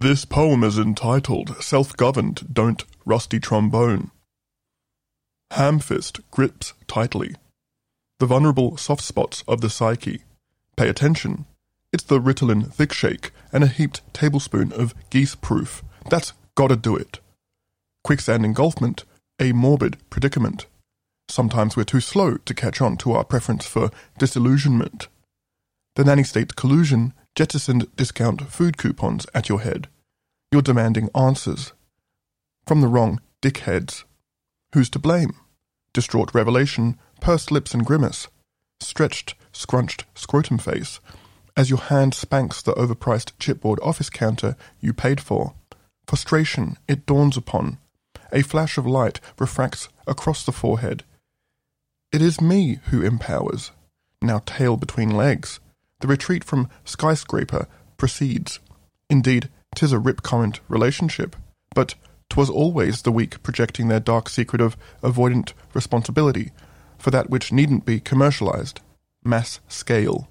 This poem is entitled Self Governed Don't Rusty Trombone. Hamfist grips tightly. The vulnerable soft spots of the psyche. Pay attention. It's the Ritalin thick shake and a heaped tablespoon of geese proof. That's gotta do it. Quicksand engulfment, a morbid predicament. Sometimes we're too slow to catch on to our preference for disillusionment. The nanny state collusion jettisoned discount food coupons at your head. You're demanding answers. From the wrong dickheads. Who's to blame? Distraught revelation, pursed lips and grimace. Stretched, scrunched scrotum face. As your hand spanks the overpriced chipboard office counter you paid for. Frustration, it dawns upon. A flash of light refracts across the forehead. It is me who empowers. Now tail between legs. The retreat from skyscraper proceeds. Indeed, 'tis a rip current relationship. But 'twas always the weak projecting their dark secret of avoidant responsibility for that which needn't be commercialized. Mass scale.